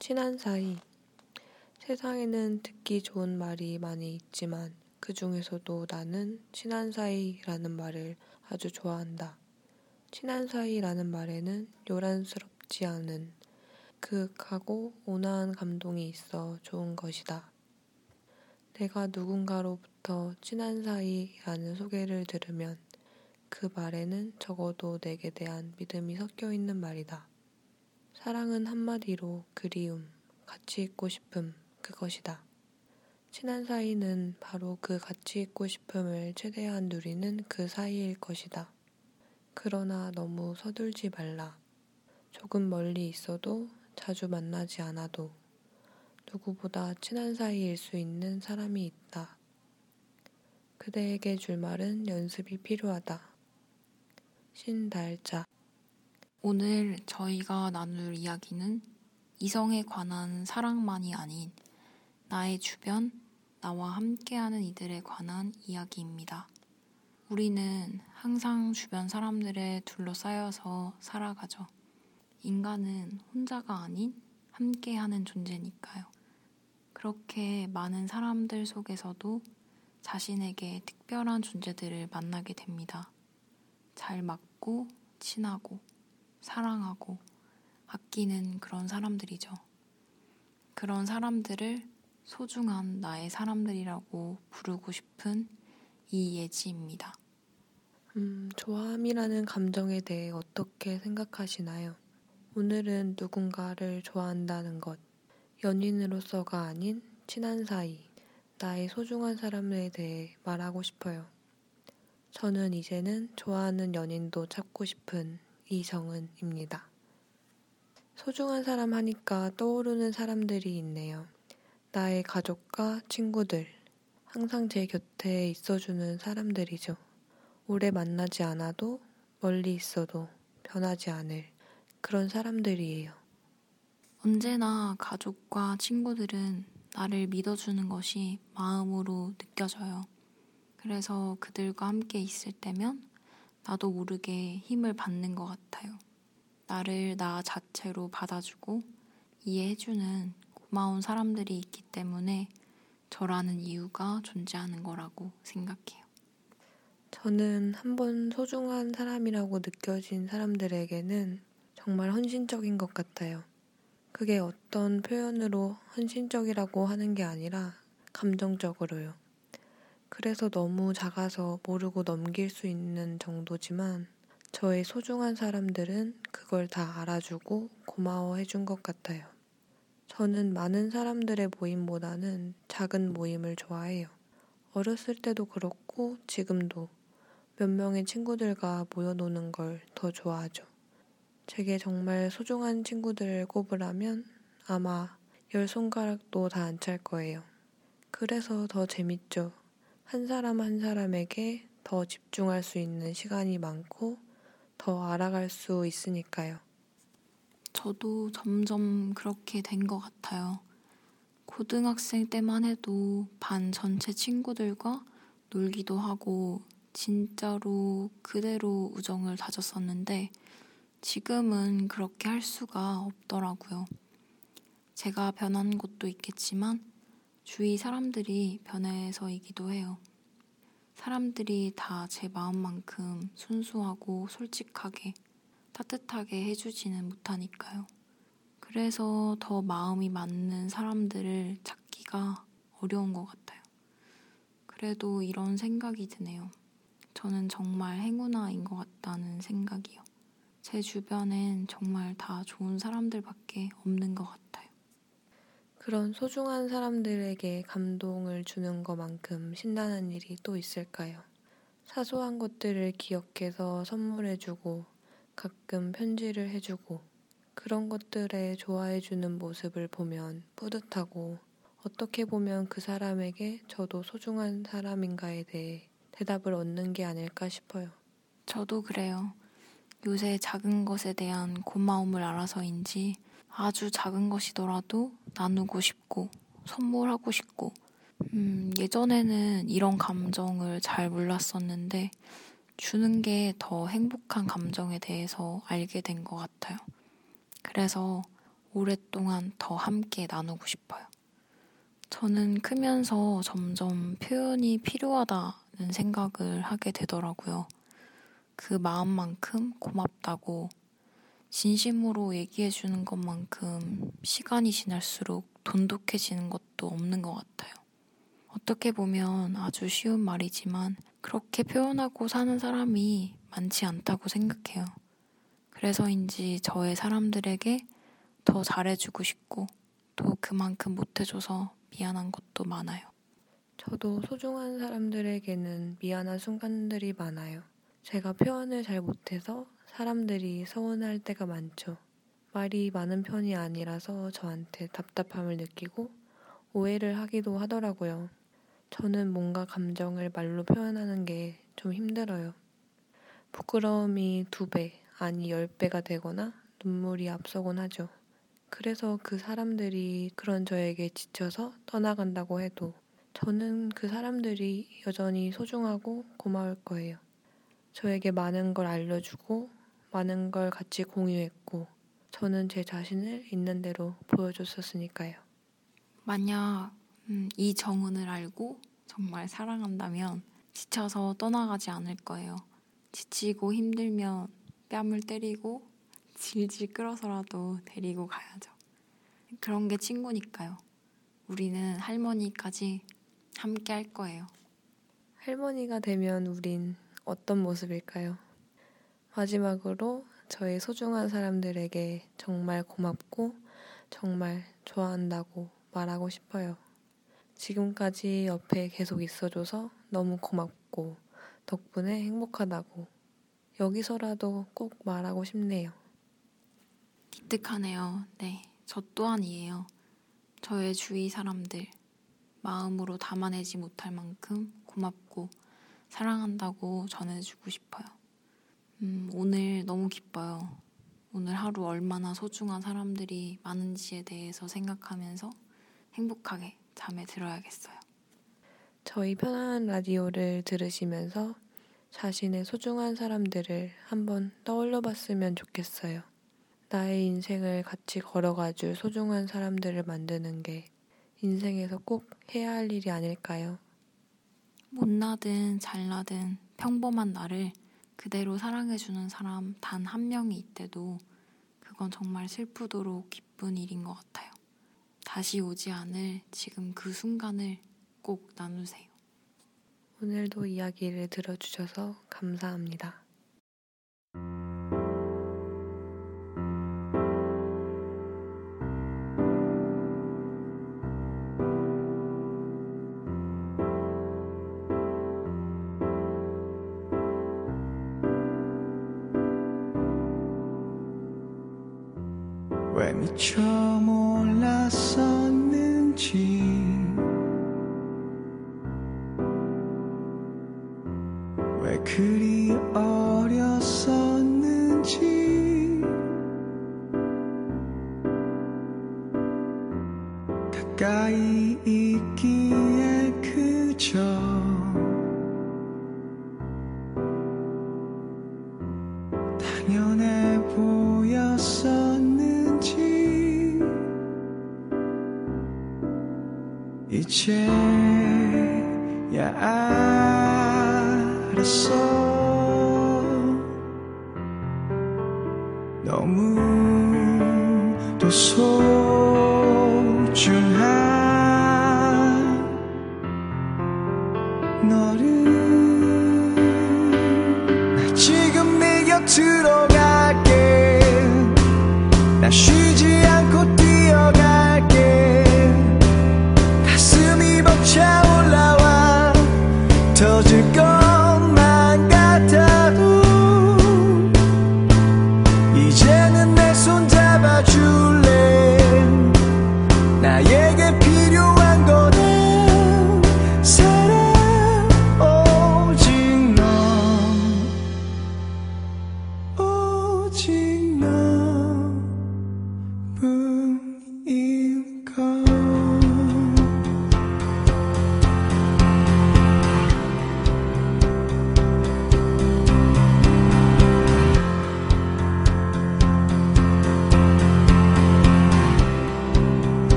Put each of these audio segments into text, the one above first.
친한 사이. 세상에는 듣기 좋은 말이 많이 있지만 그 중에서도 나는 친한 사이라는 말을 아주 좋아한다. 친한 사이라는 말에는 요란스럽지 않은 그윽하고 온화한 감동이 있어 좋은 것이다. 내가 누군가로부터 친한 사이라는 소개를 들으면 그 말에는 적어도 내게 대한 믿음이 섞여 있는 말이다. 사랑은 한마디로 그리움, 같이 있고 싶음, 그것이다. 친한 사이는 바로 그 같이 있고 싶음을 최대한 누리는 그 사이일 것이다. 그러나 너무 서둘지 말라. 조금 멀리 있어도 자주 만나지 않아도 누구보다 친한 사이일 수 있는 사람이 있다. 그대에게 줄 말은 연습이 필요하다. 신달자. 오늘 저희가 나눌 이야기는 이성에 관한 사랑만이 아닌 나의 주변, 나와 함께하는 이들에 관한 이야기입니다. 우리는 항상 주변 사람들에 둘러싸여서 살아가죠. 인간은 혼자가 아닌 함께하는 존재니까요. 그렇게 많은 사람들 속에서도 자신에게 특별한 존재들을 만나게 됩니다. 잘 맞고, 친하고, 사랑하고, 아끼는 그런 사람들이죠. 그런 사람들을 소중한 나의 사람들이라고 부르고 싶은 이예지입니다. 음, 좋아함이라는 감정에 대해 어떻게 생각하시나요? 오늘은 누군가를 좋아한다는 것, 연인으로서가 아닌 친한 사이, 나의 소중한 사람에 대해 말하고 싶어요. 저는 이제는 좋아하는 연인도 찾고 싶은 이정은입니다. 소중한 사람 하니까 떠오르는 사람들이 있네요. 나의 가족과 친구들, 항상 제 곁에 있어주는 사람들이죠. 오래 만나지 않아도 멀리 있어도 변하지 않을 그런 사람들이에요. 언제나 가족과 친구들은 나를 믿어주는 것이 마음으로 느껴져요. 그래서 그들과 함께 있을 때면 나도 모르게 힘을 받는 것 같아요. 나를 나 자체로 받아주고 이해해주는 고마운 사람들이 있기 때문에 저라는 이유가 존재하는 거라고 생각해요. 저는 한 번 소중한 사람이라고 느껴진 사람들에게는 정말 헌신적인 것 같아요. 그게 어떤 표현으로 헌신적이라고 하는 게 아니라 감정적으로요. 그래서 너무 작아서 모르고 넘길 수 있는 정도지만 저의 소중한 사람들은 그걸 다 알아주고 고마워해 준 것 같아요. 저는 많은 사람들의 모임보다는 작은 모임을 좋아해요. 어렸을 때도 그렇고 지금도 몇 명의 친구들과 모여노는 걸 더 좋아하죠. 제게 정말 소중한 친구들을 꼽으라면 아마 열 손가락도 다 안 찰 거예요. 그래서 더 재밌죠. 한 사람 한 사람에게 더 집중할 수 있는 시간이 많고 더 알아갈 수 있으니까요. 저도 점점 그렇게 된 것 같아요. 고등학생 때만 해도 반 전체 친구들과 놀기도 하고 진짜로 그대로 우정을 다졌었는데 지금은 그렇게 할 수가 없더라고요. 제가 변한 것도 있겠지만 주위 사람들이 변해서이기도 해요. 사람들이 다 제 마음만큼 순수하고 솔직하게 따뜻하게 해주지는 못하니까요. 그래서 더 마음이 맞는 사람들을 찾기가 어려운 것 같아요. 그래도 이런 생각이 드네요. 저는 정말 행운아인 것 같다는 생각이요. 제 주변엔 정말 다 좋은 사람들밖에 없는 것 같아요. 그런 소중한 사람들에게 감동을 주는 것만큼 신나는 일이 또 있을까요? 사소한 것들을 기억해서 선물해주고 가끔 편지를 해주고 그런 것들에 좋아해주는 모습을 보면 뿌듯하고 어떻게 보면 그 사람에게 저도 소중한 사람인가에 대해 대답을 얻는 게 아닐까 싶어요. 저도 그래요. 요새 작은 것에 대한 고마움을 알아서인지 아주 작은 것이더라도 나누고 싶고 선물하고 싶고 음, 예전에는 이런 감정을 잘 몰랐었는데 주는 게 더 행복한 감정에 대해서 알게 된 것 같아요. 그래서 오랫동안 더 함께 나누고 싶어요. 저는 크면서 점점 표현이 필요하다는 생각을 하게 되더라고요. 그 마음만큼 고맙다고 진심으로 얘기해 주는 것만큼 시간이 지날수록 돈독해지는 것도 없는 것 같아요. 어떻게 보면 아주 쉬운 말이지만 그렇게 표현하고 사는 사람이 많지 않다고 생각해요. 그래서인지 저의 사람들에게 더 잘해주고 싶고 또 그만큼 못해줘서 미안한 것도 많아요. 저도 소중한 사람들에게는 미안한 순간들이 많아요. 제가 표현을 잘 못해서 사람들이 서운할 때가 많죠. 말이 많은 편이 아니라서 저한테 답답함을 느끼고 오해를 하기도 하더라고요. 저는 뭔가 감정을 말로 표현하는 게 좀 힘들어요. 부끄러움이 두 배, 아니 열 배가 되거나 눈물이 앞서곤 하죠. 그래서 그 사람들이 그런 저에게 지쳐서 떠나간다고 해도 저는 그 사람들이 여전히 소중하고 고마울 거예요. 저에게 많은 걸 알려주고 많은 걸 같이 공유했고 저는 제 자신을 있는 대로 보여줬었으니까요. 만약 음, 이 정은을 알고 정말 사랑한다면 지쳐서 떠나가지 않을 거예요. 지치고 힘들면 뺨을 때리고 질질 끌어서라도 데리고 가야죠. 그런 게 친구니까요. 우리는 할머니까지 함께 할 거예요. 할머니가 되면 우린 어떤 모습일까요? 마지막으로 저의 소중한 사람들에게 정말 고맙고 정말 좋아한다고 말하고 싶어요. 지금까지 옆에 계속 있어줘서 너무 고맙고 덕분에 행복하다고 여기서라도 꼭 말하고 싶네요. 기특하네요. 네, 저 또한이에요. 저의 주위 사람들 마음으로 담아내지 못할 만큼 고맙고 사랑한다고 전해주고 싶어요. 음, 오늘 너무 기뻐요. 오늘 하루 얼마나 소중한 사람들이 많은지에 대해서 생각하면서 행복하게 잠에 들어야겠어요. 저희 편안한 라디오를 들으시면서 자신의 소중한 사람들을 한번 떠올려 봤으면 좋겠어요. 나의 인생을 같이 걸어가 줄 소중한 사람들을 만드는 게 인생에서 꼭 해야 할 일이 아닐까요? 못나든 잘나든 평범한 나를 그대로 사랑해주는 사람 단 한 명이 있대도 그건 정말 슬프도록 기쁜 일인 것 같아요. 다시 오지 않을 지금 그 순간을 꼭 나누세요. 오늘도 이야기를 들어주셔서 감사합니다. 미처 몰랐었는지. 왜 그리 너무도 소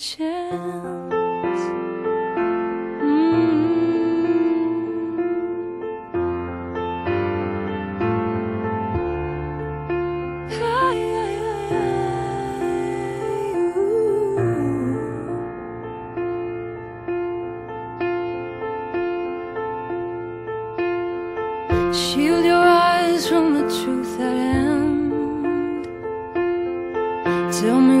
chance. Mm. Shield your eyes from the truth at hand. Tell me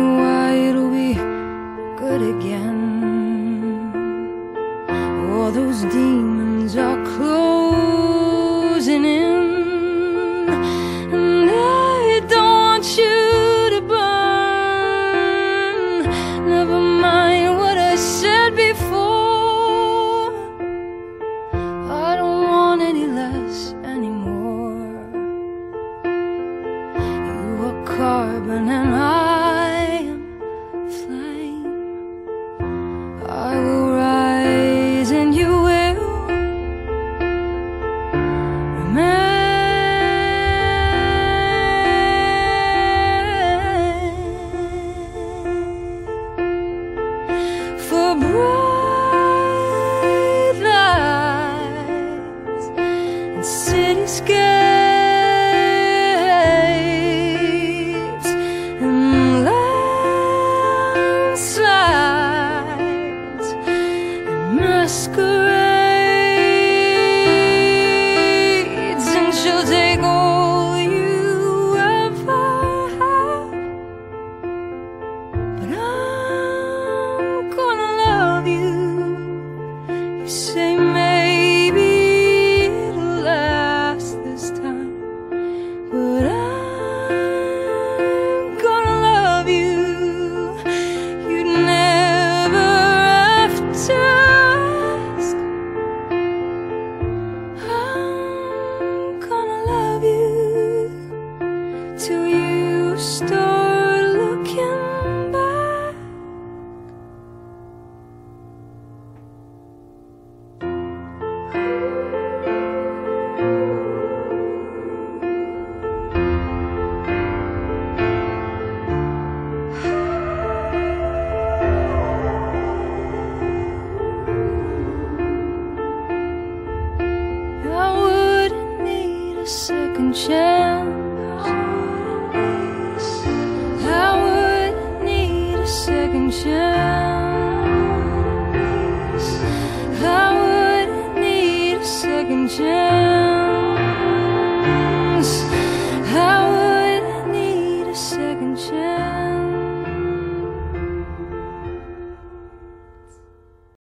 前。